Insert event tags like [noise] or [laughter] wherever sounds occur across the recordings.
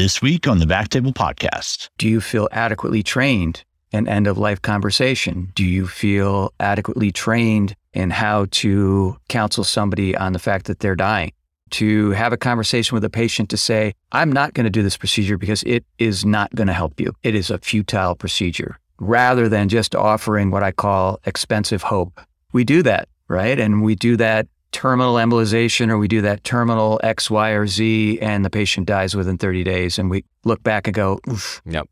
This week on the Backtable Podcast. Do you feel adequately trained in end of life conversation? Do you feel adequately trained in how to counsel somebody on the fact that they're dying? To have a conversation with a patient to say, I'm not going to do this procedure because it is not going to help you. It is a futile procedure, rather than just offering what I call expensive hope. We do that, right? And we do that terminal embolization or we do that terminal X, Y, or Z, and the patient dies within 30 days. And we look back and go, Oof, Yep.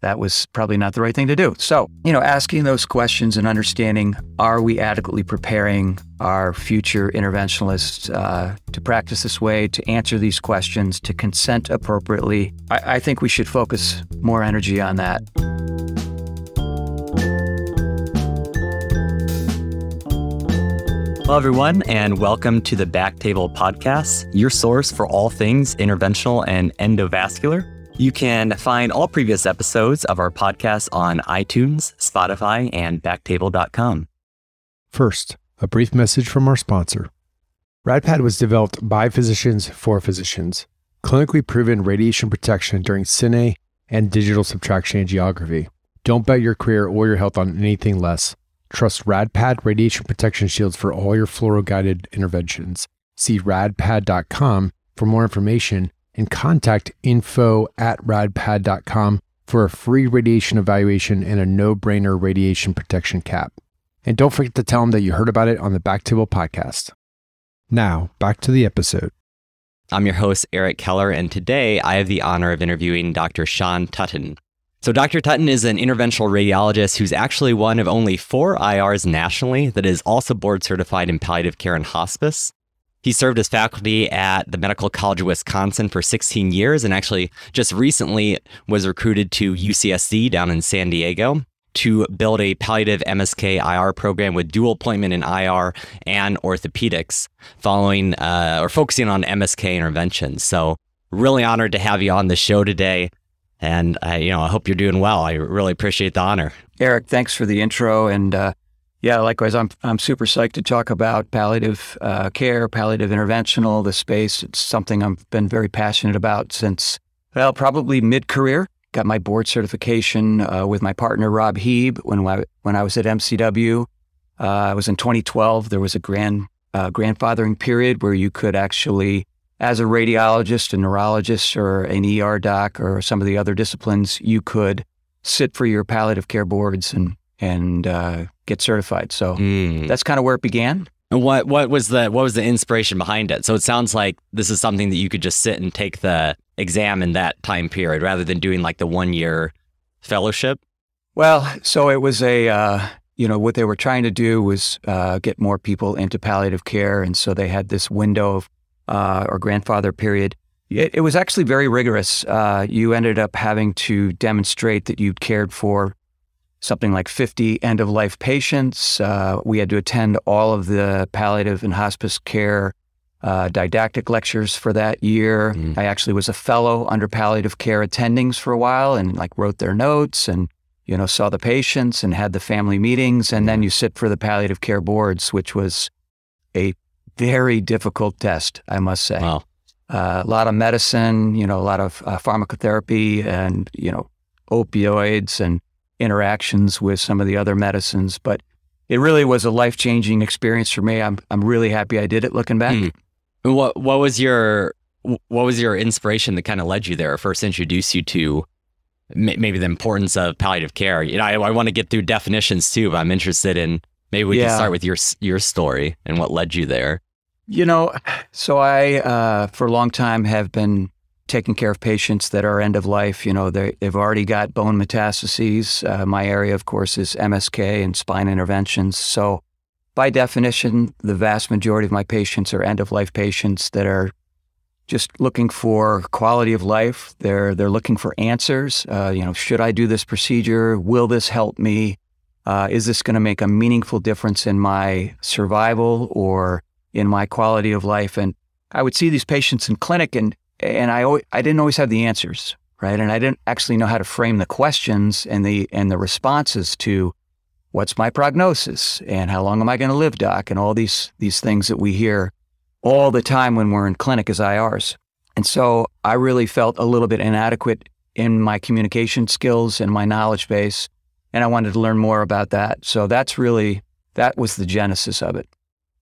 that was probably not the right thing to do. So, you know, asking those questions and understanding are we adequately preparing our future interventionalists uh, to practice this way, to answer these questions, to consent appropriately? I, I think we should focus more energy on that. Hello, everyone, and welcome to the Backtable Podcast, your source for all things interventional and endovascular. You can find all previous episodes of our podcast on iTunes, Spotify, and backtable.com. First, a brief message from our sponsor. RadPad was developed by physicians for physicians, clinically proven radiation protection during cine and digital subtraction angiography. Don't bet your career or your health on anything less. Trust RadPad radiation protection shields for all your fluoro guided interventions. See radpad.com for more information and contact info at radpad.com for a free radiation evaluation and a no brainer radiation protection cap. And don't forget to tell them that you heard about it on the Backtable podcast. Now, back to the episode. I'm your host, Eric Keller, and today I have the honor of interviewing Dr. Sean Tutton. So, Dr. Tutton is an interventional radiologist who's actually one of only four IRs nationally that is also board certified in palliative care and hospice. He served as faculty at the Medical College of Wisconsin for 16 years and actually just recently was recruited to UCSD down in San Diego to build a palliative MSK IR program with dual appointment in IR and orthopedics, following uh, or focusing on MSK interventions. So, really honored to have you on the show today. And I, you know, I hope you're doing well. I really appreciate the honor. Eric, thanks for the intro. And uh, yeah, likewise, I'm, I'm super psyched to talk about palliative uh, care, palliative interventional, the space. It's something I've been very passionate about since, well, probably mid career. Got my board certification uh, with my partner, Rob Hieb, when, I, when I was at MCW. Uh, I was in 2012. There was a grand uh, grandfathering period where you could actually as a radiologist, a neurologist, or an ER doc, or some of the other disciplines, you could sit for your palliative care boards and and uh, get certified. So Mm. that's kind of where it began. And what what was the what was the inspiration behind it? So it sounds like this is something that you could just sit and take the exam in that time period rather than doing like the one year fellowship. Well, so it was a uh, you know what they were trying to do was uh, get more people into palliative care, and so they had this window of uh, or grandfather period. It, it was actually very rigorous. Uh, you ended up having to demonstrate that you cared for something like 50 end of life patients. Uh, we had to attend all of the palliative and hospice care uh, didactic lectures for that year. Mm. I actually was a fellow under palliative care attendings for a while and like wrote their notes and you know saw the patients and had the family meetings and then you sit for the palliative care boards, which was a very difficult test, I must say. Wow. Uh, a lot of medicine, you know, a lot of uh, pharmacotherapy and, you know, opioids and interactions with some of the other medicines. But it really was a life changing experience for me. I'm, I'm really happy I did it looking back. And What what was your what was your inspiration that kind of led you there, or first introduced you to maybe the importance of palliative care? You know, I, I want to get through definitions too, but I'm interested in maybe we Yeah. can start with your your story and what led you there. You know, so I, uh, for a long time, have been taking care of patients that are end of life. You know, they, they've already got bone metastases. Uh, my area, of course, is MSK and spine interventions. So, by definition, the vast majority of my patients are end of life patients that are just looking for quality of life. They're they're looking for answers. Uh, you know, should I do this procedure? Will this help me? Uh, is this going to make a meaningful difference in my survival or in my quality of life? And I would see these patients in clinic, and and I always, I didn't always have the answers, right? And I didn't actually know how to frame the questions and the and the responses to what's my prognosis and how long am I going to live, doc, and all these these things that we hear all the time when we're in clinic as IRs. And And so I really felt a little bit inadequate in my communication skills and my knowledge base. And I wanted to learn more about that. So that's really, that was the genesis of it.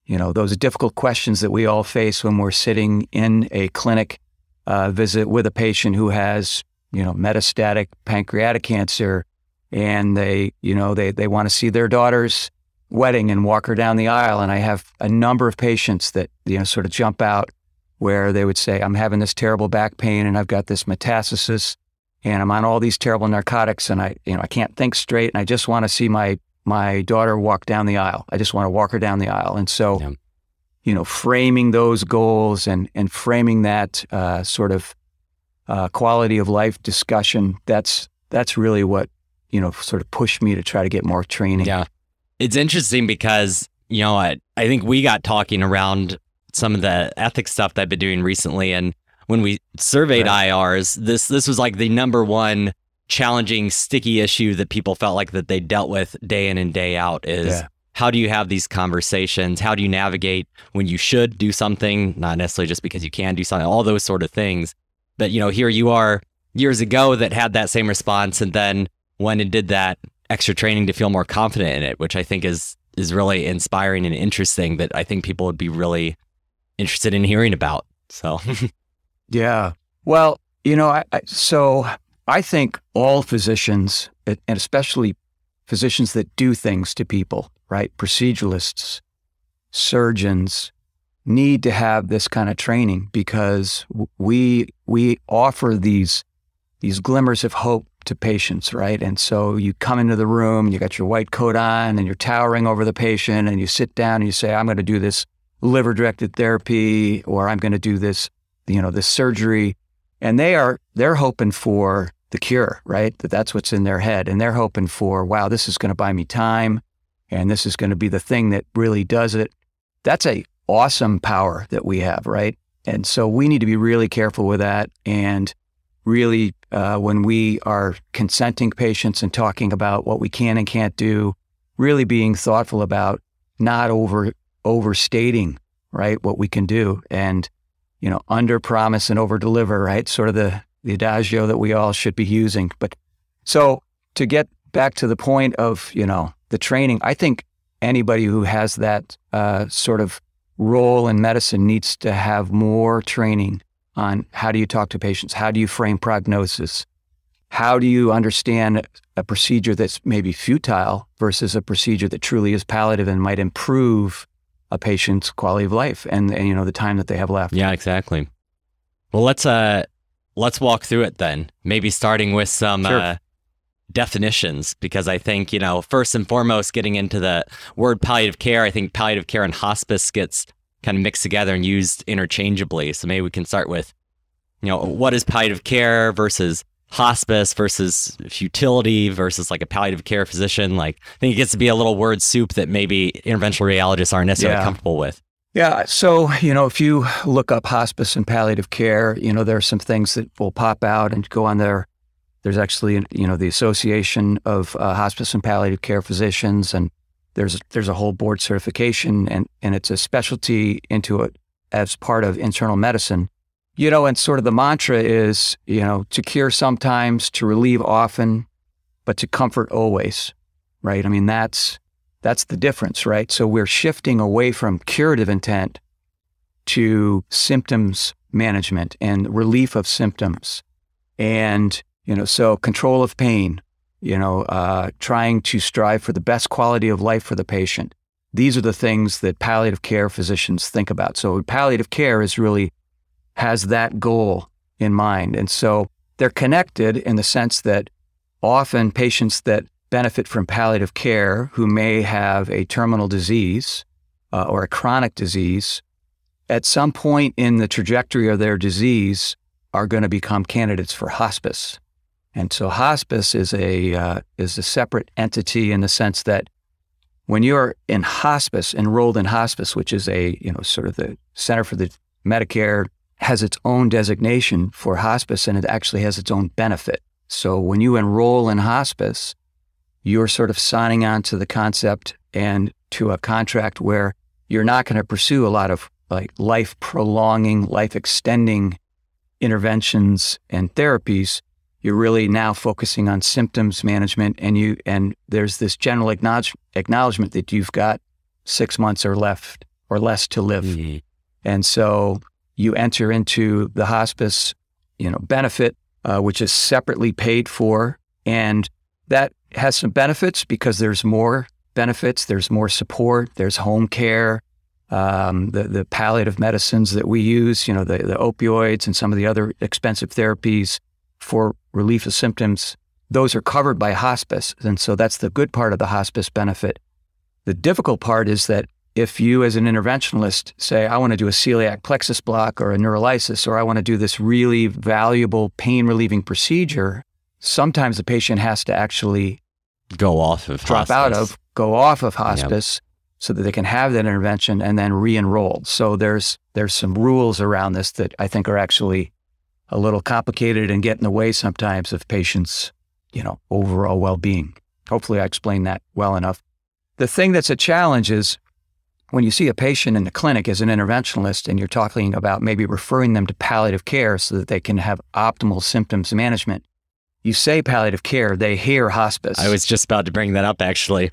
You know, those difficult questions that we all face when we're sitting in a clinic uh, visit with a patient who has, you know, metastatic pancreatic cancer and they, you know, they, they want to see their daughter's wedding and walk her down the aisle. And I have a number of patients that, you know, sort of jump out where they would say, I'm having this terrible back pain and I've got this metastasis and I'm on all these terrible narcotics and I, you know, I can't think straight and I just want to see my my daughter walk down the aisle. I just want to walk her down the aisle. And so, yeah. you know, framing those goals and and framing that uh, sort of uh, quality of life discussion, that's that's really what you know sort of pushed me to try to get more training. Yeah, it's interesting because you know I I think we got talking around some of the ethics stuff that I've been doing recently, and when we surveyed right. IRs, this this was like the number one challenging, sticky issue that people felt like that they dealt with day in and day out is yeah. how do you have these conversations? How do you navigate when you should do something, not necessarily just because you can do something, all those sort of things. But you know, here you are years ago that had that same response and then went and did that extra training to feel more confident in it, which I think is is really inspiring and interesting that I think people would be really interested in hearing about. So [laughs] Yeah. Well, you know, I, I, so I think all physicians, and especially physicians that do things to people, right? Proceduralists, surgeons, need to have this kind of training because we we offer these these glimmers of hope to patients, right? And so you come into the room, you got your white coat on, and you're towering over the patient, and you sit down and you say, "I'm going to do this liver directed therapy," or "I'm going to do this you know, this surgery, and they are they're hoping for the cure, right? That that's what's in their head, and they're hoping for, wow, this is going to buy me time, and this is going to be the thing that really does it. That's a awesome power that we have, right? And so we need to be really careful with that, and really, uh, when we are consenting patients and talking about what we can and can't do, really being thoughtful about not over overstating, right, what we can do, and you know, under promise and over deliver, right? Sort of the, the adagio that we all should be using. But so to get back to the point of, you know, the training, I think anybody who has that uh, sort of role in medicine needs to have more training on how do you talk to patients? How do you frame prognosis? How do you understand a procedure that's maybe futile versus a procedure that truly is palliative and might improve a patient's quality of life and, and you know the time that they have left. Yeah, exactly. Well, let's uh let's walk through it then. Maybe starting with some sure. uh, definitions because I think, you know, first and foremost getting into the word palliative care, I think palliative care and hospice gets kind of mixed together and used interchangeably. So maybe we can start with you know, what is palliative care versus hospice versus futility versus like a palliative care physician. Like I think it gets to be a little word soup that maybe interventional radiologists aren't necessarily yeah. comfortable with. Yeah. So, you know, if you look up hospice and palliative care, you know, there are some things that will pop out and go on there. There's actually, you know, the Association of uh, Hospice and Palliative Care Physicians, and there's there's a whole board certification, and and it's a specialty into it as part of internal medicine. You know, and sort of the mantra is, you know, to cure sometimes, to relieve often, but to comfort always, right? I mean, that's that's the difference, right? So we're shifting away from curative intent to symptoms management and relief of symptoms, and you know, so control of pain, you know, uh, trying to strive for the best quality of life for the patient. These are the things that palliative care physicians think about. So palliative care is really has that goal in mind. And so they're connected in the sense that often patients that benefit from palliative care who may have a terminal disease uh, or a chronic disease, at some point in the trajectory of their disease, are going to become candidates for hospice. And so hospice is a uh, is a separate entity in the sense that when you're in hospice, enrolled in hospice, which is a you know sort of the Center for the Medicare has its own designation for hospice and it actually has its own benefit. So when you enroll in hospice, you're sort of signing on to the concept and to a contract where you're not going to pursue a lot of like life prolonging, life extending interventions and therapies, you're really now focusing on symptoms management and you and there's this general acknowledge, acknowledgement that you've got six months or left or less to live. Mm-hmm. And so you enter into the hospice, you know, benefit, uh, which is separately paid for. And that has some benefits because there's more benefits, there's more support, there's home care, um, the, the palliative medicines that we use, you know, the, the opioids and some of the other expensive therapies for relief of symptoms, those are covered by hospice. And so that's the good part of the hospice benefit. The difficult part is that if you, as an interventionalist, say, I want to do a celiac plexus block or a neurolysis, or I want to do this really valuable pain relieving procedure, sometimes the patient has to actually Go off of drop hospice. out of, go off of hospice so that they can have that intervention and then re-enroll. So there's there's some rules around this that I think are actually a little complicated and get in the way sometimes of patients, you know, overall well-being. Hopefully I explained that well enough. The thing that's a challenge is when you see a patient in the clinic as an interventionalist and you're talking about maybe referring them to palliative care so that they can have optimal symptoms management, you say palliative care, they hear hospice. I was just about to bring that up, actually.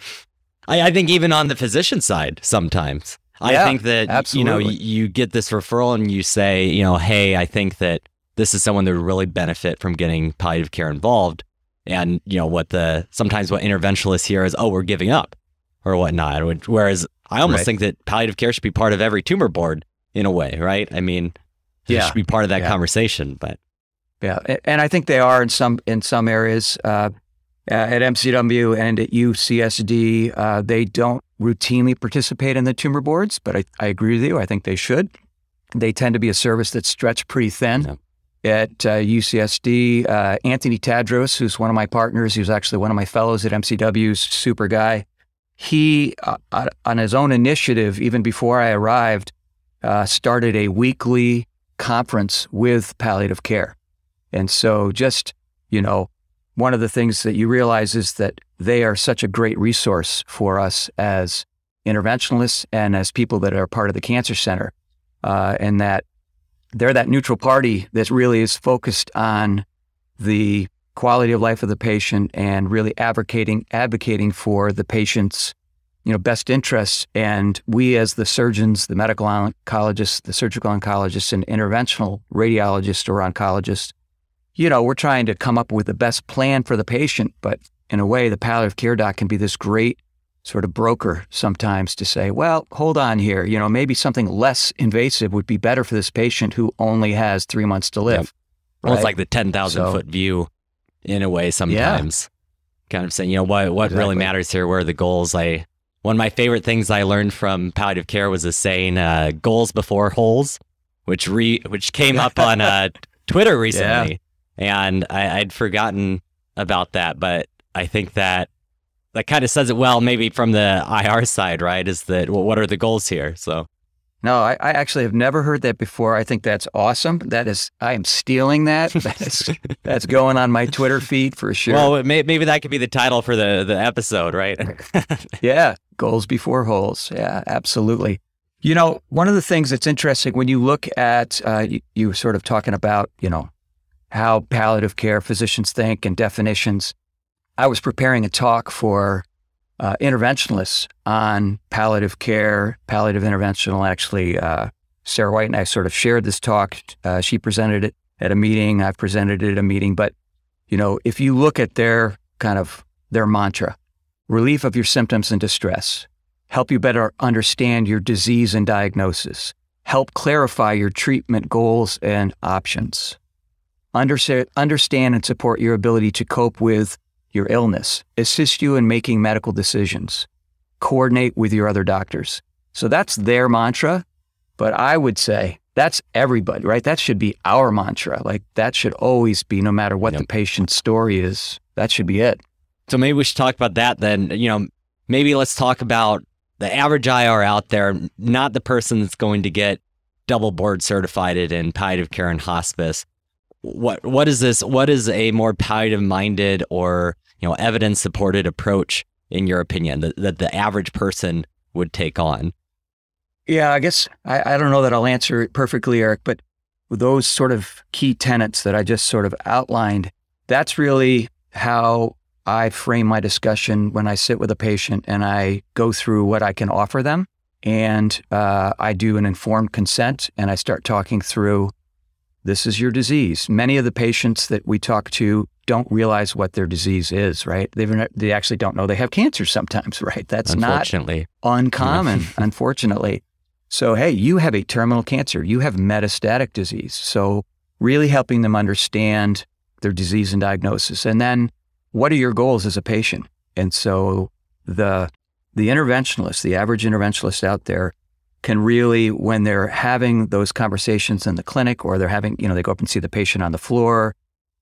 I, I think even on the physician side, sometimes I think that you know you, you get this referral and you say, you know, hey, I think that this is someone that would really benefit from getting palliative care involved, and you know what the sometimes what interventionalists hear is, oh, we're giving up or whatnot. Which- Whereas I almost Right. think that palliative care should be part of every tumor board in a way, right? I mean, it Yeah, should be part of that yeah. conversation, but. Yeah, and I think they are in some in some areas. Uh, at MCW and at UCSD, uh, they don't routinely participate in the tumor boards, but I, I agree with you. I think they should. They tend to be a service that's stretched pretty thin. At uh, UCSD, uh, Anthony Tadros, who's one of my partners, who's actually one of my fellows at MCW, super guy. He, uh, on- on his own initiative, even before I arrived, uh, started a weekly conference with palliative care. And so, just, you know, one of the things that you realize is that they are such a great resource for us as interventionalists and as people that are part of the cancer center, uh, and that they're that neutral party that really is focused on the quality of life of the patient and really advocating advocating for the patient's you know best interests. And we as the surgeons the medical oncologists the surgical oncologists and interventional radiologists or oncologists you know we're trying to come up with the best plan for the patient. But in a way the palliative care doc can be this great sort of broker sometimes to say well hold on here. You know maybe something less invasive would be better for this patient who only has three months to live. Almost right? like the 10,000 So- foot view in a way sometimes. Kind of saying, you know, what, what really matters here? Where are the goals? I One of my favorite things I learned from palliative care was a saying, uh, goals before holes, which re which came up on uh, [laughs] Twitter recently. And I, I'd forgotten about that, but I think that that kind of says it well, maybe from the IR side, right? Is that well, what are the goals here? So No, I, I actually have never heard that before. I think that's awesome. That is, I am stealing that. [laughs] That's, that's going on my Twitter feed for sure. well, may, maybe that could be the title for the the episode, right? [laughs] yeah, goals before holes. Yeah, absolutely. You know, one of the things that's interesting when you look at, uh, you, you were sort of talking about, you know, how palliative care physicians think and definitions. I was preparing a talk for uh, interventionalists on palliative care, palliative interventional. Actually, uh, Sarah White and I sort of shared this talk. Uh, she presented it at a meeting. I've presented it at a meeting. But you know, if you look at their kind of their mantra, relief of your symptoms and distress, help you better understand your disease and diagnosis, help clarify your treatment goals and options, understand and support your ability to cope with your illness, assist you in making medical decisions, coordinate with your other doctors. So that's their mantra. But I would say that's everybody, right? That should be our mantra. Like that should always be, no matter what Yep. the patient's story is, that should be it. So maybe we should talk about that then. You know, maybe let's talk about the average IR out there, not the person that's going to get double board certified in palliative care and hospice. What what is this? What is a more palliative minded or you know evidence supported approach in your opinion that, that the average person would take on? Yeah, I guess I, I don't know that I'll answer it perfectly, Eric, but those sort of key tenets that I just sort of outlined, that's really how I frame my discussion when I sit with a patient and I go through what I can offer them. And uh, I do an informed consent and I start talking through this is your disease. Many of the patients that we talk to don't realize what their disease is, right? They've, they actually don't know they have cancer sometimes, [laughs] right? That's not uncommon, [laughs] unfortunately. So, hey, you have a terminal cancer, you have metastatic disease. So, really helping them understand their disease and diagnosis. And then, what are your goals as a patient? And so, the the interventionalist, the average interventionalist out there, can really, when they're having those conversations in the clinic or they're having, you know, they go up and see the patient on the floor,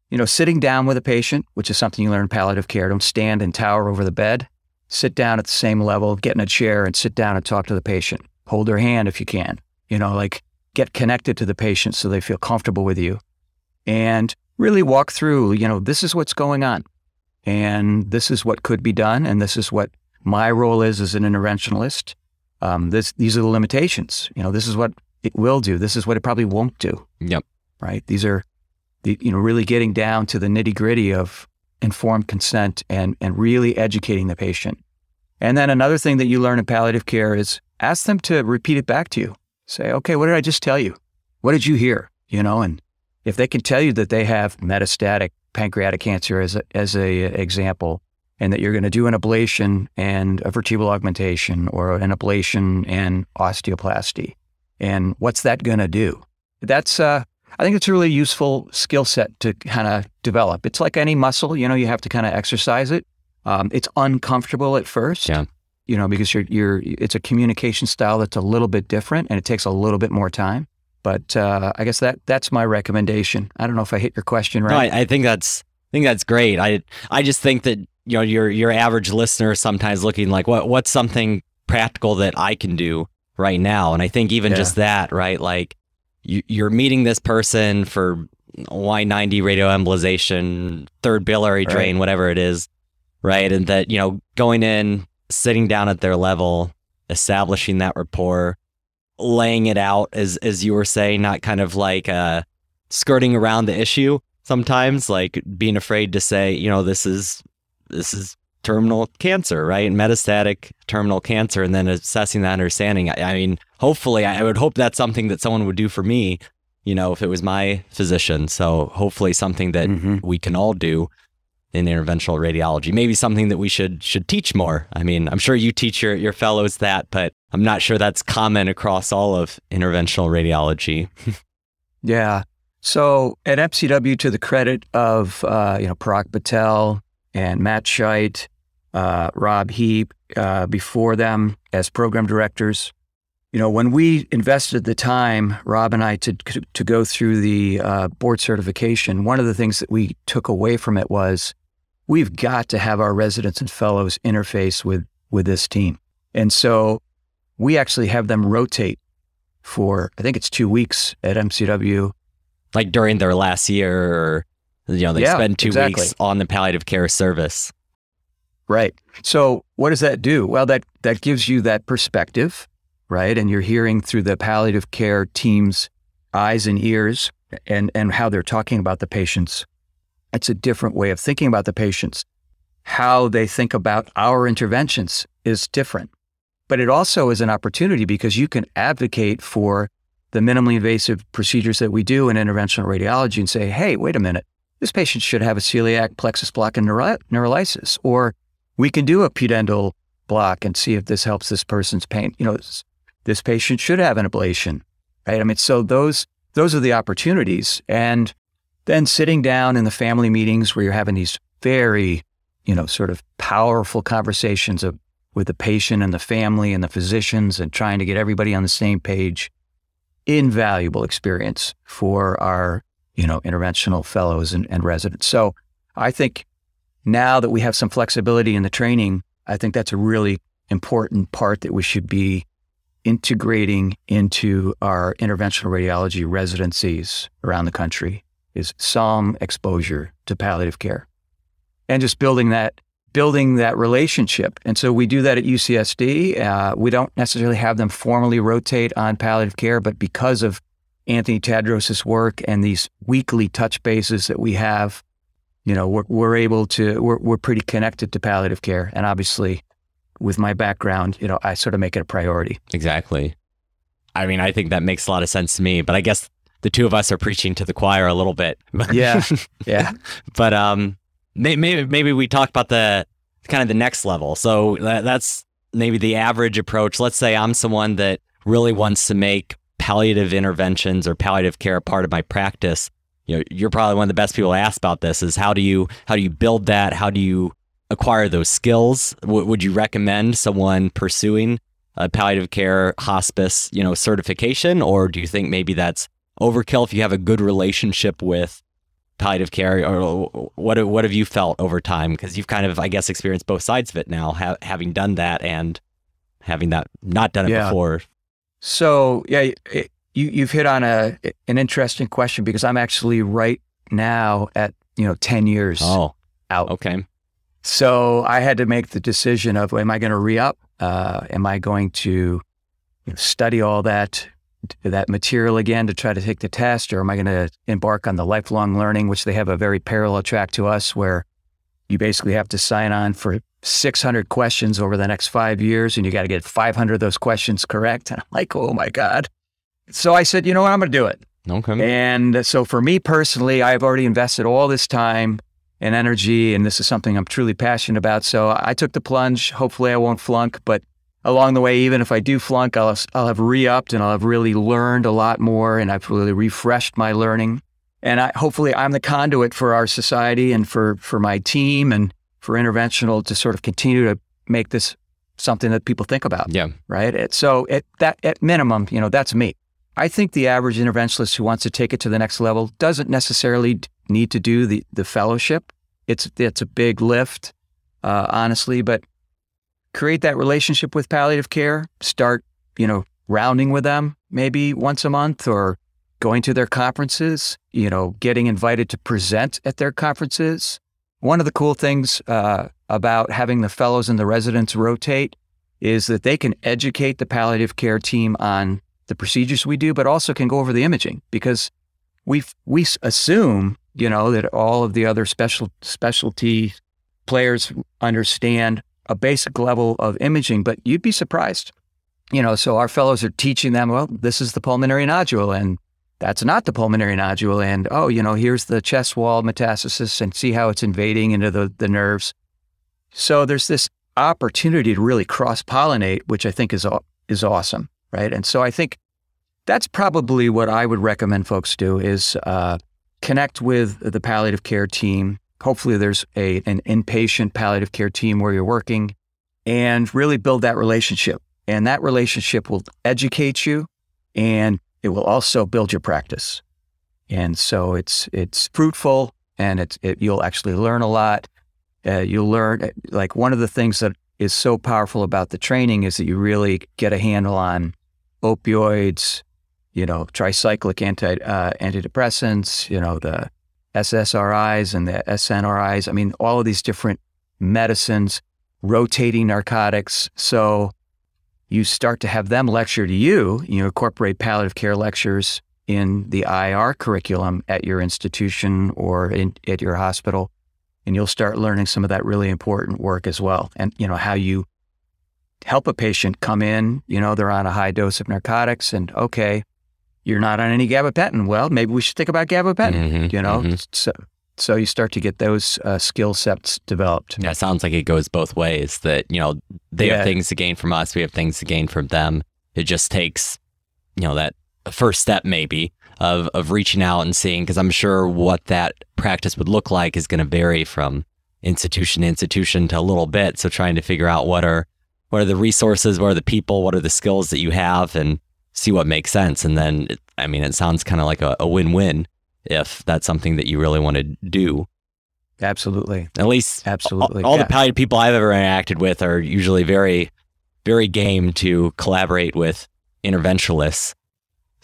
you know, sitting down with a patient, which is something you learn in palliative care. Don't stand and tower over the bed. Sit down at the same level, get in a chair and sit down and talk to the patient hold their hand if you can, you know, like get connected to the patient so they feel comfortable with you and really walk through, you know, this is what's going on and this is what could be done. And this is what my role is as an interventionalist. Um, this, these are the limitations. You know, this is what it will do. This is what it probably won't do. Yep. Right. These are, the, you know, really getting down to the nitty gritty of informed consent and, and really educating the patient. And then another thing that you learn in palliative care is ask them to repeat it back to you. Say, okay, what did I just tell you? What did you hear? You know, and if they can tell you that they have metastatic pancreatic cancer as a, as a example, and that you're going to do an ablation and a vertebral augmentation or an ablation and osteoplasty, and what's that going to do? That's uh, I think it's a really useful skill set to kind of develop. It's like any muscle, you know, you have to kind of exercise it. Um, it's uncomfortable at first. Yeah you know, because you're you're it's a communication style that's a little bit different and it takes a little bit more time. But uh, I guess that that's my recommendation. I don't know if I hit your question right. No, I, I think that's I think that's great. I I just think that you know your your average listener is sometimes looking like what what's something practical that I can do right now, and I think even yeah. just that, right? Like you're meeting this person for Y90 radioembolization, third biliary drain, right. whatever it is, right? And that you know going in sitting down at their level, establishing that rapport, laying it out as as you were saying, not kind of like uh, skirting around the issue. Sometimes, like being afraid to say, you know, this is this is terminal cancer, right? Metastatic terminal cancer, and then assessing that understanding. I, I mean, hopefully, I would hope that's something that someone would do for me. You know, if it was my physician. So hopefully, something that mm-hmm. we can all do in interventional radiology. Maybe something that we should should teach more. I mean, I'm sure you teach your, your fellows that, but I'm not sure that's common across all of interventional radiology. [laughs] yeah. So at MCW, to the credit of uh, you know Parag Patel and Matt Scheit, uh, Rob Hieb, uh, before them as program directors, you know, when we invested the time, Rob and I, to to go through the uh, board certification, one of the things that we took away from it was we've got to have our residents and fellows interface with with this team. And so we actually have them rotate for I think it's two weeks at MCW. Like during their last year or you know, they yeah, spend two exactly. weeks on the palliative care service. Right. So what does that do? Well, that that gives you that perspective, right? And you're hearing through the palliative care team's eyes and ears and and how they're talking about the patients it's a different way of thinking about the patients. How they think about our interventions is different. But it also is an opportunity because you can advocate for the minimally invasive procedures that we do in interventional radiology and say, hey, wait a minute, this patient should have a celiac plexus block and neuro- neurolysis. Or we can do a pudendal block and see if this helps this person's pain. You know, this, patient should have an ablation, right? I mean, so those those are the opportunities. And then sitting down in the family meetings where you're having these very, you know, sort of powerful conversations of, with the patient and the family and the physicians and trying to get everybody on the same page. Invaluable experience for our, you know, interventional fellows and, and residents. So I think now that we have some flexibility in the training, I think that's a really important part that we should be integrating into our interventional radiology residencies around the country is some exposure to palliative care and just building that building that relationship. And so we do that at UCSD. Uh, we don't necessarily have them formally rotate on palliative care, but because of Anthony Tadros' work and these weekly touch bases that we have, you know, we're, we're able to, we're, we're pretty connected to palliative care. And obviously, with my background, you know, I sort of make it a priority. Exactly. I mean, I think that makes a lot of sense to me, but I guess the two of us are preaching to the choir a little bit. [laughs] Yeah. Yeah. but um, maybe maybe we talk about the kind of the next level. So that's maybe the average approach. Let's say I'm someone that really wants to make palliative interventions or palliative care a part of my practice. You know, you're probably one of the best people to ask about this. Is how do you how do you build that? How do you acquire those skills? W- would you recommend someone pursuing a palliative care hospice, you know, certification, or do you think maybe that's overkill if you have a good relationship with palliative care, or what what have you felt over time? Because you've kind of, I guess, experienced both sides of it now, ha- having done that and having that not done it Yeah. before. So yeah, it, you you've hit on a an interesting question because I'm actually right now at you know ten years Oh, out. okay. So I had to make the decision of am I going to re up? Uh, am I going to you know, study all that that material again to try to take the test, or am I going to embark on the lifelong learning, which they have a very parallel track to us, where you basically have to sign on for 600 questions over the next five years, and you got to get 500 of those questions correct. And [laughs] I'm like, oh my god. So I said, you know what, I'm going to do it. Okay. And so for me personally, I've already invested all this time and energy, and this is something I'm truly passionate about. So I took the plunge. Hopefully, I won't flunk, but along the way, even if I do flunk, I'll have, I'll have re-upped and I'll have really learned a lot more, and I've really refreshed my learning. And I, hopefully, I'm the conduit for our society and for for my team and for interventional to sort of continue to make this something that people think about yeah. right? It, so at that at minimum, you know, that's me. I think the average interventionalist who wants to take it to the next level doesn't necessarily need to do the the fellowship. It's it's a big lift, uh, honestly, but create that relationship with palliative care. Start, you know, rounding with them maybe once a month or going to their conferences. You know, getting invited to present at their conferences. One of the cool things uh, about having the fellows and the residents rotate is that they can educate the palliative care team on the procedures we do, but also can go over the imaging because we we assume you know that all of the other special specialty players understand a basic level of imaging, but you'd be surprised. You know, so our fellows are teaching them, well, this is the pulmonary nodule and that's not the pulmonary nodule. And oh, you know, here's the chest wall metastasis and see how it's invading into the, the nerves. So there's this opportunity to really cross pollinate, which I think is is awesome, right? And so I think that's probably what I would recommend folks do is uh, connect with the palliative care team. Hopefully, there's a an inpatient palliative care team where you're working, and really build that relationship. And that relationship will educate you, and it will also build your practice. And so it's it's fruitful, and it's it, you'll actually learn a lot. Uh, you'll learn like one of the things that is so powerful about the training is that you really get a handle on opioids, you know, tricyclic anti uh, antidepressants, you know, the SSRIs and the SNRIs. I mean, all of these different medicines, rotating narcotics. So you start to have them lecture to you. You incorporate palliative care lectures in the IR curriculum at your institution or in, at your hospital, and you'll start learning some of that really important work as well. And you know how you help a patient come in. You know they're on a high dose of narcotics, and okay, you're not on any gabapentin. Well, maybe we should think about gabapentin. Mhm, You know, mhm. so so you start to get those uh, skill sets developed. Yeah, it sounds like it goes both ways. That you know they Yeah. have things to gain from us, we have things to gain from them. It just takes, you know, that first step maybe of of reaching out and seeing. Because I'm sure what that practice would look like is going to vary from institution to institution to a little bit. So trying to figure out what are what are the resources, what are the people, what are the skills that you have, and see what makes sense. And then, it, I mean, it sounds kind of like a, a win win if that's something that you really want to do. Absolutely, At least absolutely. all, all Yeah. the palliative people I've ever interacted with are usually very, very game to collaborate with interventionalists.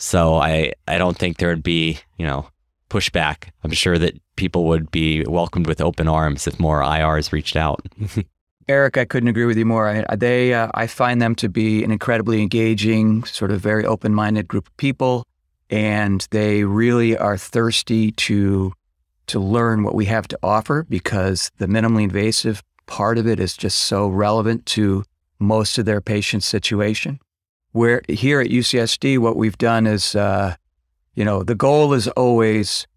So I, I don't think there would be, you know, pushback. I'm sure that people would be welcomed with open arms if more IRs reached out. [laughs] Eric, I couldn't agree with you more. I, they, uh, I find them to be an incredibly engaging, sort of very open-minded group of people, and they really are thirsty to to learn what we have to offer because the minimally invasive part of it is just so relevant to most of their patient situation. Where here at UCSD, what we've done is, uh, you know, the goal is always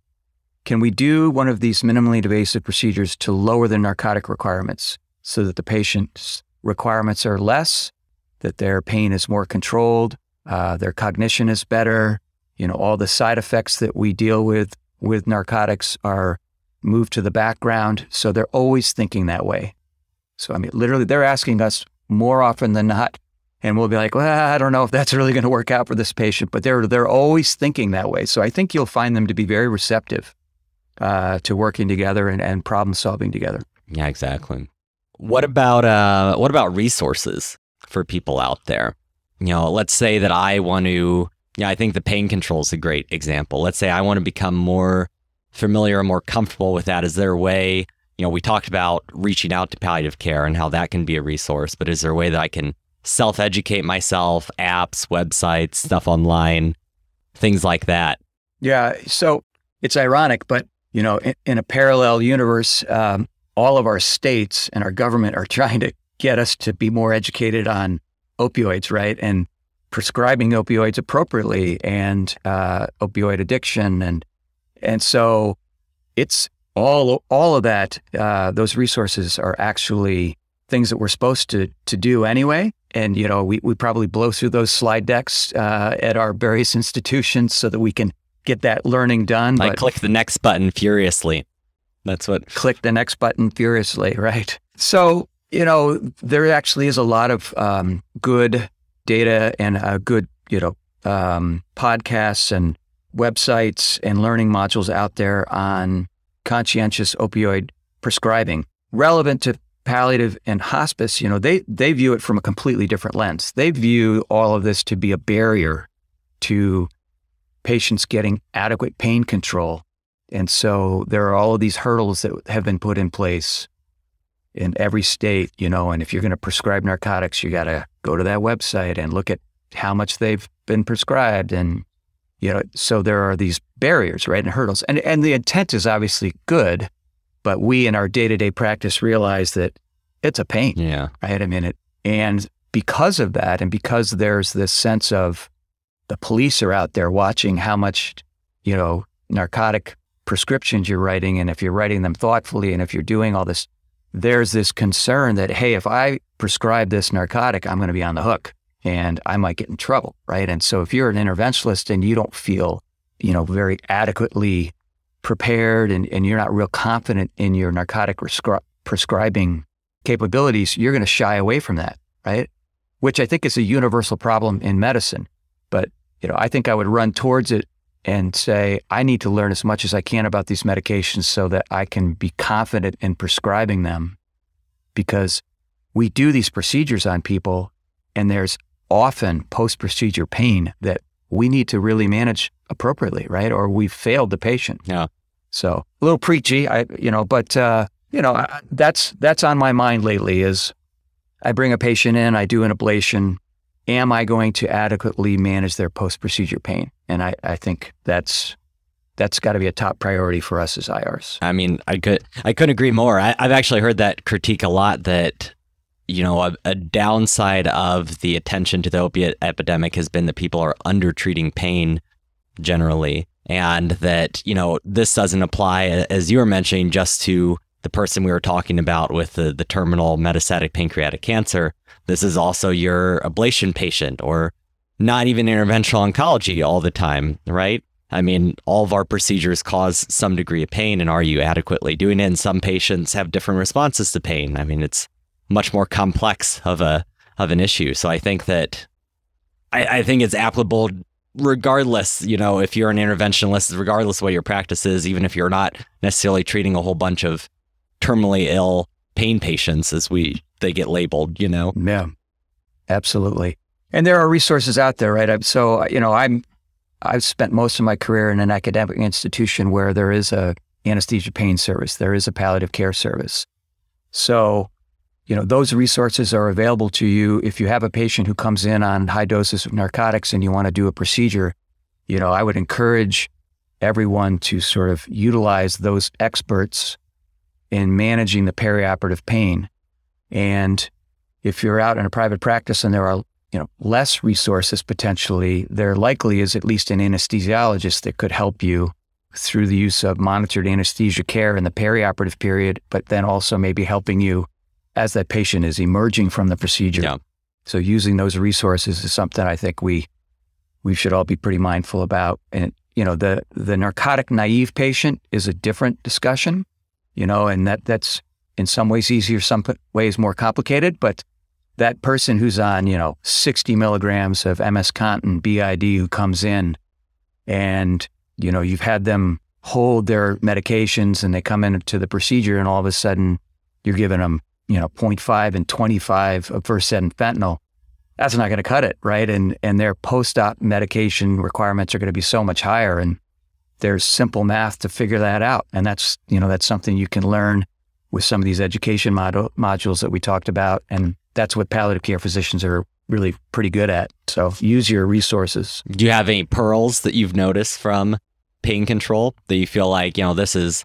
can we do one of these minimally invasive procedures to lower the narcotic requirements so that the patient's requirements are less, that their pain is more controlled, uh, their cognition is better, you know, all the side effects that we deal with with narcotics are moved to the background. So they're always thinking that way. So, I mean, literally, they're asking us more often than not. And we'll be like, well, I don't know if that's really going to work out for this patient, but they're they're always thinking that way. So I think you'll find them to be very receptive uh, to working together and, and problem solving together. Yeah, exactly. What about uh, what about resources for people out there? You know, let's say that I want to yeah, I think the pain control is a great example. Let's say I want to become more familiar and more comfortable with that. Is there a way, you know, we talked about reaching out to palliative care and how that can be a resource, but is there a way that I can self educate myself, apps, websites, stuff online, things like that? Yeah. So it's ironic, but, you know, in, in a parallel universe, um, all of our states and our government are [laughs] trying to get us to be more educated on opioids, right? And prescribing opioids appropriately and uh, opioid addiction and and so it's all all of that uh, those resources are actually things that we're supposed to to do anyway and you know we, we probably blow through those slide decks uh, at our various institutions so that we can get that learning done like click the next button furiously. That's what click the next button furiously right. So you know there actually is a lot of um, good data and a good, you know, um, podcasts and websites and learning modules out there on conscientious opioid prescribing relevant to palliative and hospice. You know, they they view it from a completely different lens. They view all of this to be a barrier to patients getting adequate pain control. And so there are all of these hurdles that have been put in place in every state, you know, and if you're going to prescribe narcotics, you got to go to that website and look at how much they've been prescribed and you know so there are these barriers right and hurdles and and the intent is obviously good but we in our day-to-day practice realize that it's a pain yeah right i mean it and because of that and because there's this sense of the police are out there watching how much you know narcotic prescriptions you're writing and if you're writing them thoughtfully and if you're doing all this there's this concern that, hey, if I prescribe this narcotic, I'm going to be on the hook and I might get in trouble, right? And so if you're an interventionalist and you don't feel, you know, very adequately prepared and, and you're not real confident in your narcotic prescri- prescribing capabilities, you're going to shy away from that, right? Which I think is a universal problem in medicine. But, you know, I think I would run towards it and say, I need to learn as much as I can about these medications so that I can be confident in prescribing them. Because we do these procedures on people, and there's often post procedure pain that we need to really manage appropriately, right? Or we've failed the patient. Yeah. So a little preachy, I, you know, but, uh, you know, that's, that's on my mind lately is I bring a patient in, I do an ablation, am I going to adequately manage their post procedure pain? And I, I think that's that's got to be a top priority for us as IRs. I mean, I could I couldn't agree more. I, have actually heard that critique a lot. That you know, a, a, downside of the attention to the opiate epidemic has been that people are under treating pain generally, and that you know this doesn't apply as you were mentioning just to the person we were talking about with the, the terminal metastatic pancreatic cancer. This is also your ablation patient or not even interventional oncology all the time, right? I mean, all of our procedures cause some degree of pain, and are you adequately doing it? And some patients have different responses to pain. I mean, it's much more complex of a of an issue. So I think that I, I think it's applicable regardless, you know, if you're an interventionist, regardless of what your practice is, even if you're not necessarily treating a whole bunch of terminally ill pain patients as we they get labeled, you know. Yeah. Absolutely. And there are resources out there, right? So, you know, I'm I've spent most of my career in an academic institution where there is a anesthesia pain service, there is a palliative care service. So, you know, those resources are available to you if you have a patient who comes in on high doses of narcotics and you want to do a procedure. you know, I would encourage everyone to sort of utilize those experts in managing the perioperative pain. And if you're out in a private practice and there are you know less resources potentially, there likely is at least an anesthesiologist that could help you through the use of monitored anesthesia care in the perioperative period, but then also maybe helping you as that patient is emerging from the procedure. Yeah. So using those resources is something I think we we should all be pretty mindful about. And you know, the the narcotic naive patient is a different discussion, you know, and that that's in some ways easier, some ways more complicated, but that person who's on, you know, 60 milligrams of MS Contin BID who comes in and, you know, you've had them hold their medications and they come into the procedure and all of a sudden you're giving them, you know, 0.5 and 25 of Versed and fentanyl. That's not going to cut it, right? And and their post-op medication requirements are going to be so much higher and there's simple math to figure that out. And that's, you know, that's something you can learn with some of these education mod- modules that we talked about and that's what palliative care physicians are really pretty good at. So use your resources. Do you have any pearls that you've noticed from pain control that you feel like, you know, this is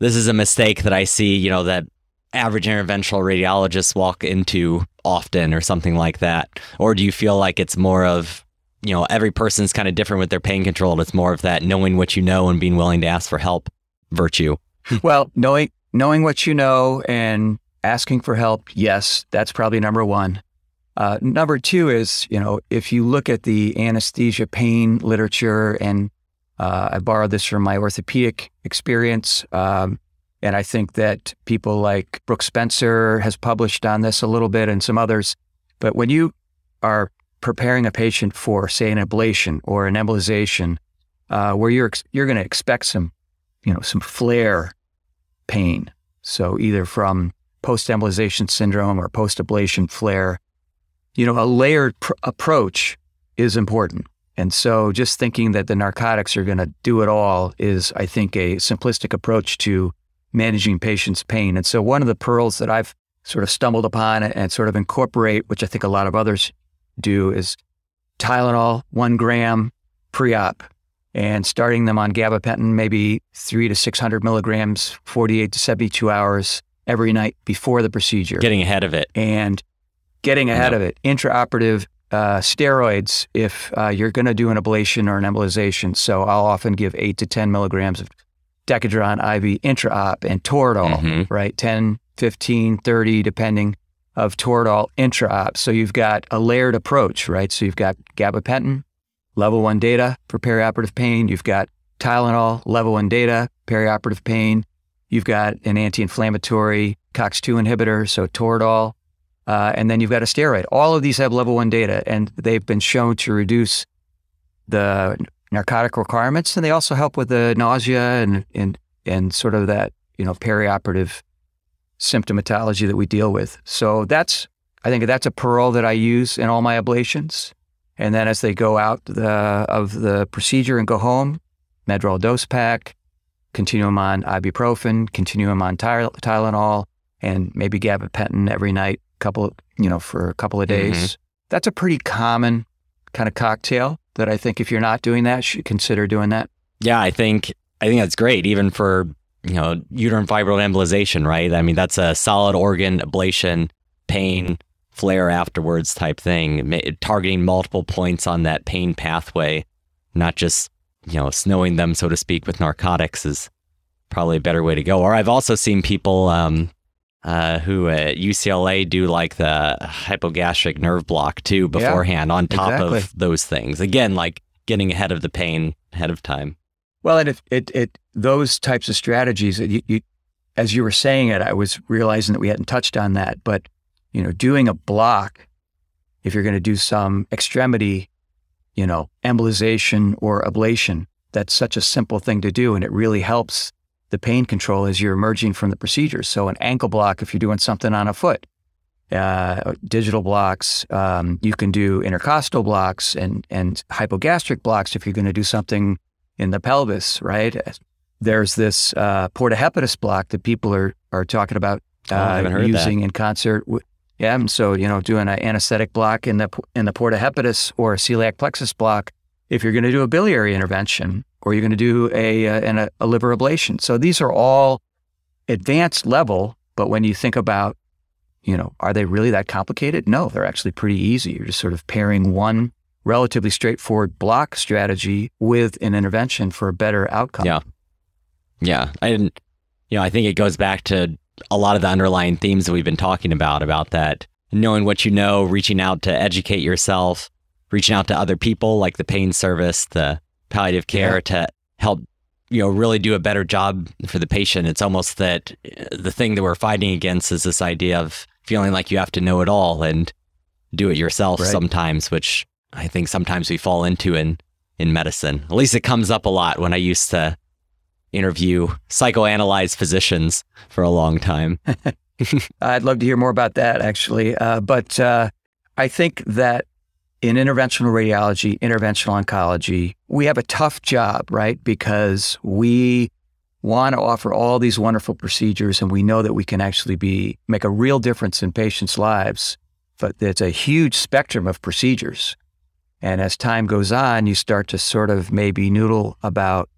this is a mistake that I see, you know, that average interventional radiologists walk into often or something like that? Or do you feel like it's more of, you know, every person's kind of different with their pain control it's more of that knowing what you know and being willing to ask for help virtue? [laughs] well, knowing knowing what you know and asking for help, yes, that's probably number one. Uh, number two is, you know, if you look at the anesthesia pain literature, and uh, I borrowed this from my orthopedic experience, um, and I think that people like Brooke Spencer has published on this a little bit, and some others. But when you are preparing a patient for, say, an ablation or an embolization, uh, where you're you're going to expect some, you know, some flare pain. So either from post embolization syndrome or post ablation flare, you know, a layered pr- approach is important. And so just thinking that the narcotics are going to do it all is, I think, a simplistic approach to managing patients' pain. And so one of the pearls that I've sort of stumbled upon and sort of incorporate, which I think a lot of others do, is Tylenol, one gram pre op, and starting them on gabapentin, maybe three to 600 milligrams, 48 to 72 hours every night before the procedure. Getting ahead of it. And getting ahead of it. Intraoperative uh, steroids if uh, you're going to do an ablation or an embolization. So I'll often give eight to 10 milligrams of Decadron IV intraop and Toradol, Mhm. right? 10, 15, 30, depending of Toradol intraop. So you've got a layered approach, right? So you've got gabapentin, level one data for perioperative pain. You've got Tylenol, level one data, perioperative pain. You've got an anti-inflammatory COX-2 inhibitor, so Toradol, uh, and then you've got a steroid. All of these have level one data, and they've been shown to reduce the narcotic requirements, and they also help with the nausea and and and sort of that you know perioperative symptomatology that we deal with. So that's I think that's a pearl that I use in all my ablations. And then as they go out the, of the procedure and go home, Medrol dose pack, continue them on ibuprofen, continue them on Ty- Tylenol, and maybe gabapentin every night, couple you know for a couple of mm-hmm. days. That's a pretty common kind of cocktail that I think if you're not doing that, should consider doing that. Yeah, I think I think that's great, even for you know uterine fibroid embolization, right? I mean, that's a solid organ ablation, pain flare afterwards type thing, targeting multiple points on that pain pathway, not just you know snowing them, so to speak, with narcotics is probably a better way to go. Or I've also seen people um, uh, who at UCLA do like the hypogastric nerve block too beforehand on top exactly. of those things. Again, like getting ahead of the pain ahead of time. Well, and if it, it those types of strategies, you, you, as you were saying it, I was realizing that we hadn't touched on that. But you know, doing a block, if you're going to do some extremity, you know, embolization or ablation, that's such a simple thing to do, and it really helps the pain control as you're emerging from the procedure. So an ankle block, if you're doing something on a foot, uh, digital blocks, um, you can do intercostal blocks and and hypogastric blocks if you're going to do something in the pelvis, right? There's this uh, porta hepatis block that people are are talking about Oh, uh, that. using in concert. With, yeah, and so you know, doing an anesthetic block in the in the porta hepatis or a celiac plexus block if you're going to do a biliary intervention or you're going to do a, uh, a, a liver ablation. So these are all advanced level, but when you think about, you know, are they really that complicated? No, they're actually pretty easy. You're just sort of pairing one relatively straightforward block strategy with an intervention for a better outcome. Yeah. Yeah. And, you know, I think it goes back to a lot of the underlying themes that we've been talking about, about that knowing what you know, reaching out to educate yourself, reaching out to other people like the pain service, the palliative care yeah. to help you know really do a better job for the patient it's almost that uh, the thing that we're fighting against is this idea of feeling like you have to know it all and do it yourself right. sometimes which i think sometimes we fall into in in medicine at least it comes up a lot when i used to interview psychoanalyze physicians for a long time [laughs] i'd love to hear more about that actually uh, but uh, i think that in interventional radiology, interventional oncology, we have a tough job, right? Because we want to offer all these wonderful procedures and we know that we can actually be make a real difference in patients' lives, but it's a huge spectrum of procedures. And as time goes on, you start to sort of maybe noodle about,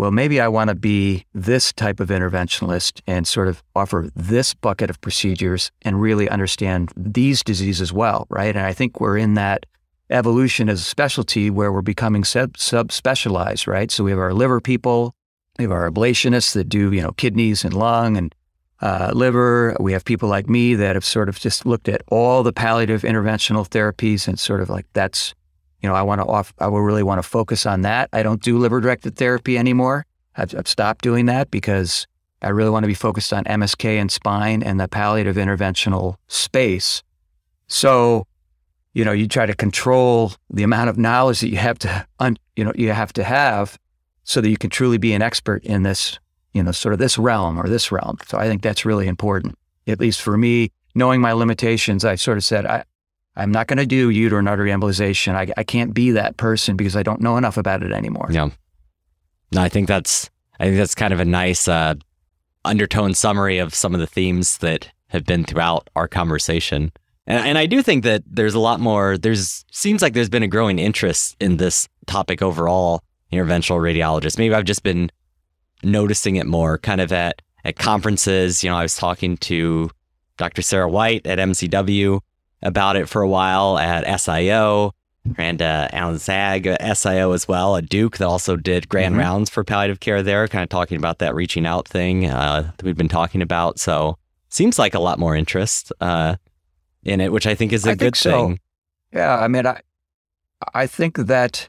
well, maybe I want to be this type of interventionalist and sort of offer this bucket of procedures and really understand these diseases well, right? And I think we're in that evolution as a specialty where we're becoming sub subspecialized, right? So we have our liver people, we have our ablationists that do, you know, kidneys and lung and uh, liver. We have people like me that have sort of just looked at all the palliative interventional therapies and sort of like that's, you know, I want to off, I will really want to focus on that. I don't do liver directed therapy anymore. I've, I've stopped doing that because I really want to be focused on MSK and spine and the palliative interventional space. So you know, you try to control the amount of knowledge that you have to, un, you know, you have to have so that you can truly be an expert in this, you know, sort of this realm or this realm. So I think that's really important. At least for me, knowing my limitations, I sort of said, I, I'm not going to do uterine artery embolization. I, I can't be that person because I don't know enough about it anymore. Yeah. No, I think that's, I think that's kind of a nice uh, undertone summary of some of the themes that have been throughout our conversation. And, and I do think that there's a lot more, there's, seems like there's been a growing interest in this topic overall, interventional radiologists. Maybe I've just been noticing it more kind of at, at conferences. You know, I was talking to Dr. Sarah White at MCW about it for a while at SIO and uh, Alan Zag at SIO as well at Duke that also did grand mm-hmm. rounds for palliative care there, kind of talking about that reaching out thing uh, that we've been talking about. So seems like a lot more interest. Uh, in it, which I think is a I good so. thing. Yeah, I mean, I I think that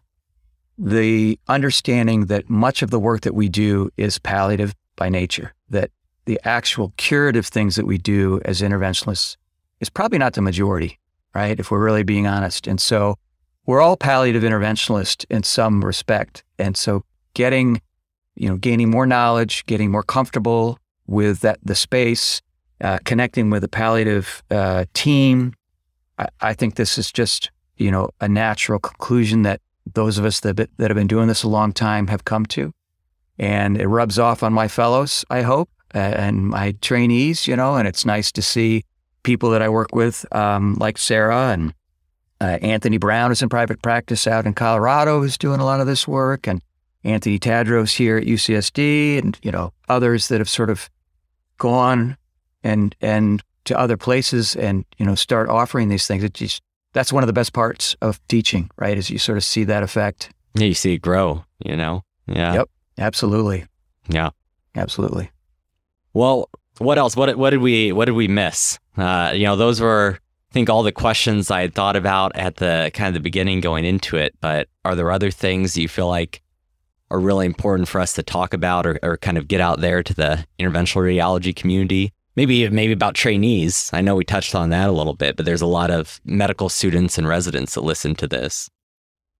the understanding that much of the work that we do is palliative by nature, that the actual curative things that we do as interventionalists is probably not the majority, right? If we're really being honest. And so we're all palliative interventionists in some respect. And so getting, you know, gaining more knowledge, getting more comfortable with that the space, uh, connecting with a palliative uh, team. I, I, think this is just you know a natural conclusion that those of us that that have been doing this a long time have come to, and it rubs off on my fellows. I hope and my trainees. You know, and it's nice to see people that I work with, um, like Sarah and uh, Anthony Brown is in private practice out in Colorado, who's doing a lot of this work, and Anthony Tadros here at UCSD, and you know others that have sort of gone and and to other places and you know start offering these things. It just that's one of the best parts of teaching, right? Is you sort of see that effect. Yeah, you see it grow. You know. Yeah. Yep. Absolutely. Yeah. Absolutely. Well, what else? What what did we what did we miss? Uh, you know, those were I think all the questions I had thought about at the kind of the beginning going into it. But are there other things you feel like are really important for us to talk about or, or kind of get out there to the interventional radiology community? maybe maybe about trainees. I know we touched on that a little bit, but there's a lot of medical students and residents that listen to this.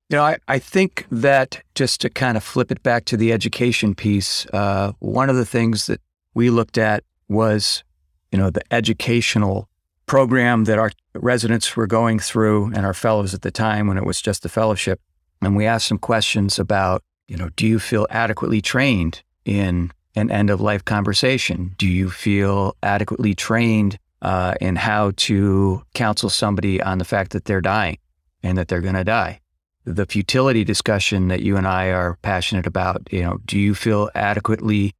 You know, I, I think that just to kind of flip it back to the education piece, uh, one of the things that we looked at was, you know, the educational program that our residents were going through and our fellows at the time when it was just a fellowship. And we asked some questions about, you know, do you feel adequately trained in an end of life conversation? Do you feel adequately trained uh, in how to counsel somebody on the fact that they're dying and that they're going to die? the futility discussion that you and I are passionate about. You know, do you feel adequately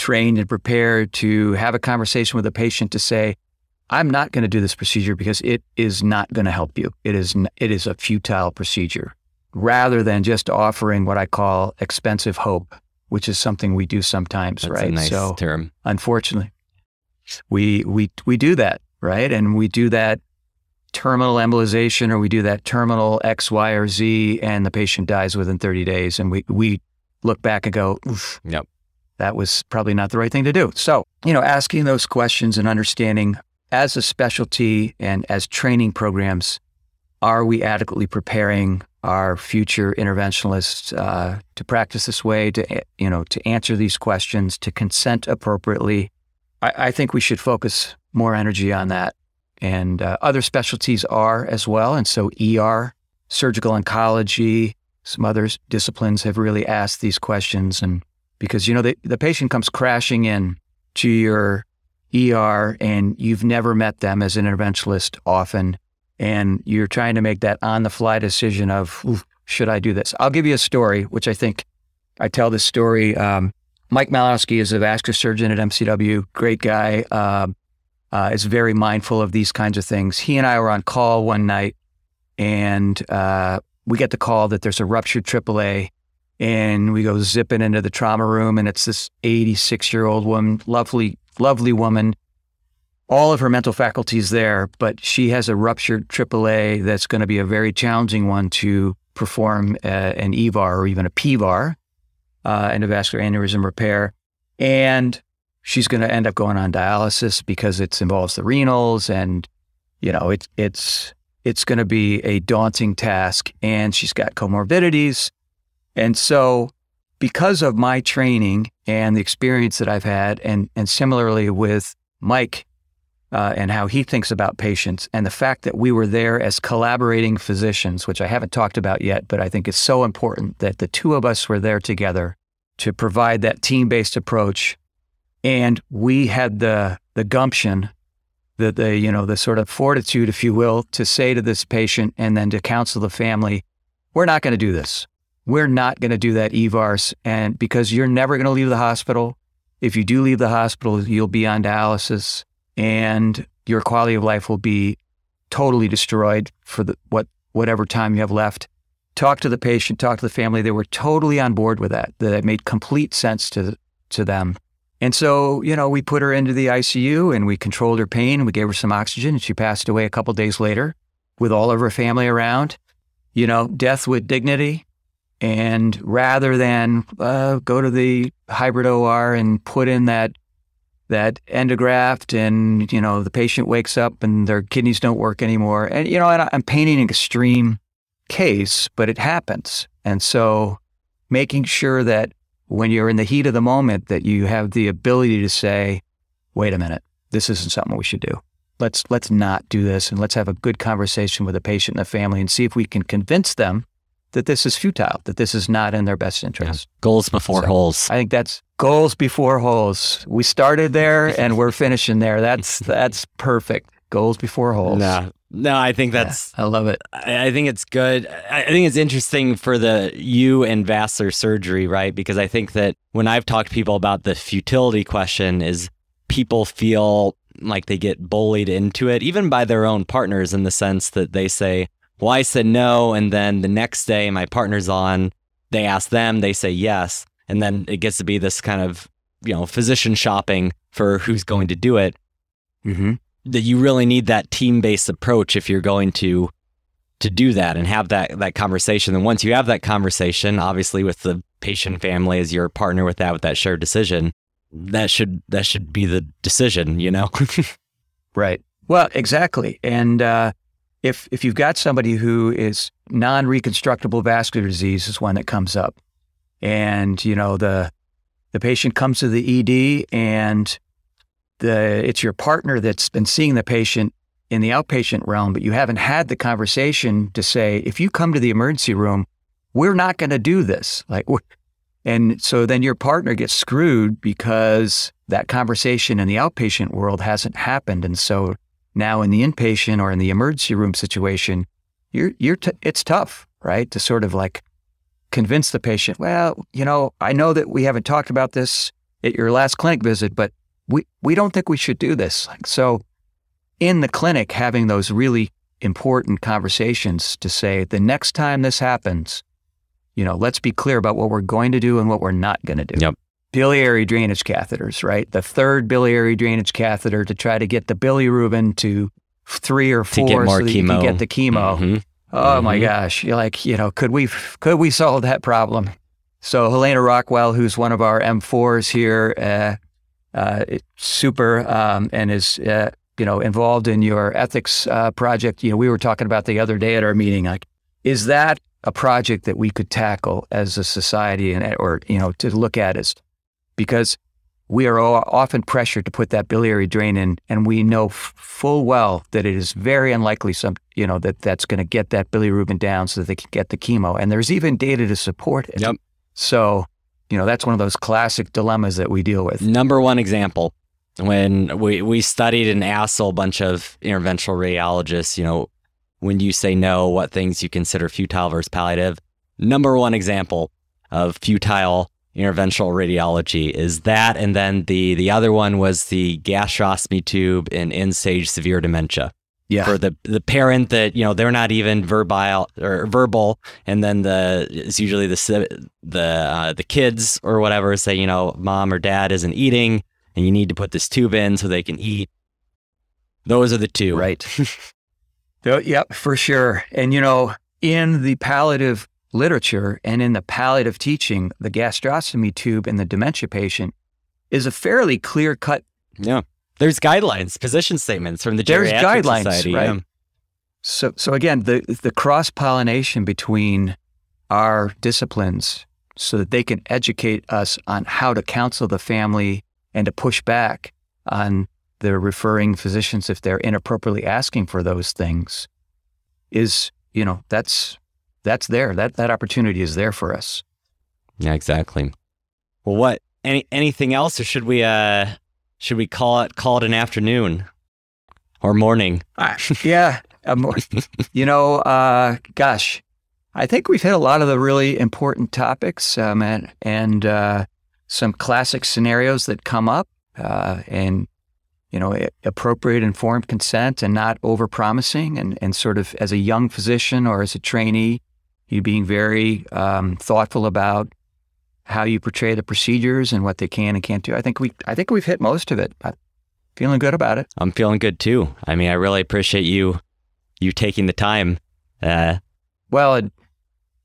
trained and prepared to have a conversation with a patient to say, I'm not going to do this procedure because it is not going to help you. It is it is a futile procedure rather than just offering what I call expensive hope, which is something we do sometimes, That's right? A nice so term. unfortunately, we we we do that, right? And we do that terminal embolization or we do that terminal X, Y, or Z, and the patient dies within 30 days. And we, we look back and go, Oof, Yep. That was probably not the right thing to do. So, you know, asking those questions and understanding as a specialty and as training programs, are we adequately preparing our future interventionalists uh, to practice this way, to, you know, to answer these questions, to consent appropriately? I, I think we should focus more energy on that and uh, other specialties are as well. And so, ER, surgical oncology, some other disciplines have really asked these questions. And because, you know, the, the patient comes crashing in to your ER and you've never met them as an interventionalist often. And you're trying to make that on the fly decision of, should I do this? I'll give you a story, which I think I tell this story. Um, Mike Malinowski is a vascular surgeon at MCW, great guy. Um, uh, is very mindful of these kinds of things. He and I were on call one night, and uh, we get the call that there's a ruptured AAA, and we go zipping into the trauma room, and it's this 86 year old woman, lovely, lovely woman. All of her mental faculties there, but she has a ruptured AAA that's going to be a very challenging one to perform uh, an EVAR or even a PVAR, uh, endovascular aneurysm repair. And she's going to end up going on dialysis because it involves the renals and you know it, it's it's going to be a daunting task and she's got comorbidities and so because of my training and the experience that I've had and and similarly with Mike uh, and how he thinks about patients and the fact that we were there as collaborating physicians which I haven't talked about yet but I think it's so important that the two of us were there together to provide that team-based approach and we had the the gumption, the the you know the sort of fortitude, if you will, to say to this patient and then to counsel the family, we're not going to do this. We're not going to do that EVARS, and because you're never going to leave the hospital. If you do leave the hospital, you'll be on dialysis, and your quality of life will be totally destroyed for the what whatever time you have left. Talk to the patient, talk to the family. They were totally on board with that. That made complete sense to to them. And so, you know, we put her into the ICU and we controlled her pain. We gave her some oxygen and she passed away a couple days later with all of her family around. You know, death with dignity. And rather than uh, go to the hybrid OR and put in that that endograft and, you know, the patient wakes up and their kidneys don't work anymore. And, you know, and I'm painting an extreme case, but it happens. And so making sure that when you're in the heat of the moment that you have the ability to say, wait a minute, this isn't something we should do. Let's let's not do this and let's have a good conversation with the patient and the family and see if we can convince them that this is futile, that this is not in their best interest. Yeah. Goals before So, holes. I think that's goals before holes. We started there [laughs] and we're finishing there. That's that's perfect. Goals before holes. No, no, I think Yeah, that's I love it. I I think it's good. I I think it's interesting for the you and vascular surgery, right? Because I think that when I've talked to people about the futility question, is people feel like they get bullied into it, even by their own partners, in the sense that they say, "Well, I said no," and then the next day my partner's on, they ask them, they say yes, and then it gets to be this kind of you know physician shopping for who's going to do it Mm-hmm. that you really need that team-based approach if you're going to to do that and have that that conversation. And once you have that conversation, obviously with the patient family as your partner with that with that shared decision, that should that should be the decision, you know. [laughs] Right. Well, exactly. And uh, if if you've got somebody who is non-reconstructable vascular disease is one that comes up, and you know the the patient comes to the ED and the it's your partner that's been seeing the patient in the outpatient realm, but you haven't had the conversation to say if you come to the emergency room, we're not going to do this. Like, and so then your partner gets screwed because that conversation in the outpatient world hasn't happened. And so now in the inpatient or in the emergency room situation, you're, you're t- it's tough. right? To sort of like convince the patient, well, you know, I know that we haven't talked about this at your last clinic visit, but we, we don't think we should do this. Like, so in the clinic, having those really important conversations to say, the next time this happens, you know, let's be clear about what we're going to do and what we're not going to do. Yep. Biliary drainage catheters, right? The third biliary drainage catheter to try to get the bilirubin to three or four To get more so that you chemo. can get the chemo. Mhm. Oh my Mhm. gosh! You're like, you know, could we could we solve that problem? So Helena Rockwell, who's one of our M4s here, uh, uh, super, um, and is uh, you know involved in your ethics uh, project. You know, we were talking about the other day at our meeting. Like, is that a project that we could tackle as a society, and or you know, to look at as because we are often pressured to put that biliary drain in, and we know f- full well that it is very unlikely some you know that that's going to get that bilirubin down so that they can get the chemo. And there's even data to support it. Yep. So, you know, that's one of those classic dilemmas that we deal with. Number one example when we, we studied and asked a bunch of interventional radiologists, you know, when you say no, what things you consider futile versus palliative. Number one example of futile interventional radiology is that. And then the, the other one was the gastrostomy tube in end stage severe dementia. Yeah. For the, the parent that, you know, they're not even verbal or verbal. And then the, it's usually the, the, uh, the kids or whatever say, you know, mom or dad isn't eating and you need to put this tube in so they can eat. Those are the two. Right. [laughs] Oh, yep, for sure. And you know, in the palliative literature and in the palliative teaching, the gastrostomy tube in the dementia patient is a fairly clear cut. Yeah. There's guidelines, position statements from the There's Geriatric guidelines, Society. right? yeah. So, so again, the the cross pollination between our disciplines, so that they can educate us on how to counsel the family and to push back on the referring physicians if they're inappropriately asking for those things, is you know that's that's there. That that opportunity is there for us. Yeah, exactly. Well, what? Any anything else, or should we uh should we call it call it an afternoon or morning? yeah, um, [laughs] you know, uh, gosh, I think we've hit a lot of the really important topics, um, and and uh, some classic scenarios that come up, uh, and you know, appropriate informed consent and not over promising, and and sort of as a young physician or as a trainee, you being very um, thoughtful about how you portray the procedures and what they can and can't do. I think we I think we've hit most of it. I'm feeling good about it. I'm feeling good too. I mean, I really appreciate you you taking the time. Uh, Well, and,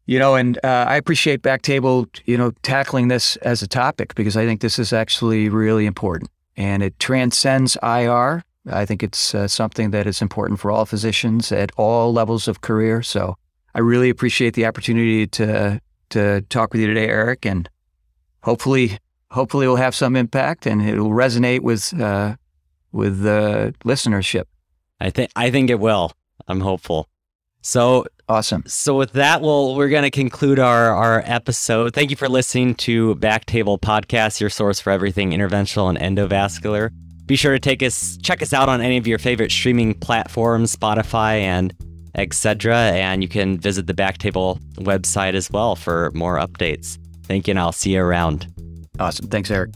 you know, and uh, I appreciate Backtable, you know, tackling this as a topic because I think this is actually really important and it transcends IR. I think it's uh, something that is important for all physicians at all levels of career. So I really appreciate the opportunity to to talk with you today, Eric, and hopefully, hopefully, we'll have some impact and it will resonate with uh, with the listenership. I think I think it will. I'm hopeful. So Awesome. so with that, well, we're going to conclude our our episode. Thank you for listening to Backtable Podcast, your source for everything interventional and endovascular. Be sure to take us check us out on any of your favorite streaming platforms, Spotify and etc. And you can visit the Backtable website as well for more updates. Thank you, and I'll see you around. Awesome. Thanks, Eric.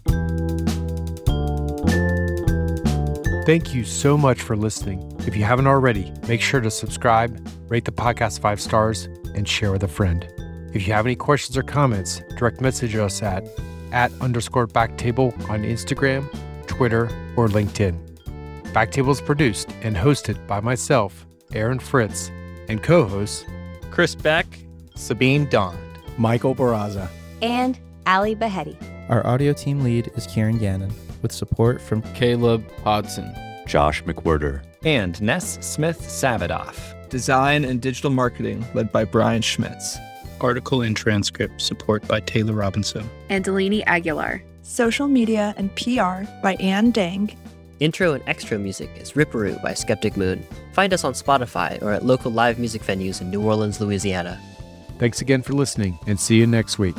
Thank you so much for listening. If you haven't already, make sure to subscribe, rate the podcast five stars, and share with a friend. If you have any questions or comments, direct message us at at underscore backtable on Instagram, Twitter, or LinkedIn. Backtable is produced and hosted by myself, Aaron Fritz, and co-hosts Chris Beck, Sabeen Dhand, Michael Barraza, and Ali Behetti. Our audio team lead is Kieran Gannon, with support from Caleb Hodson, Josh McWhirter. and Ness Smith Savadoff. Design and digital marketing led by Brian Schmitz. Article and transcript support by Taylor Robinson. and Delaney Aguilar. Social media and PR by Ann Dang. Intro and extra music is Ripperoo by Skeptic Moon. Find us on Spotify or at local live music venues in New Orleans, Louisiana. Thanks again for listening and see you next week.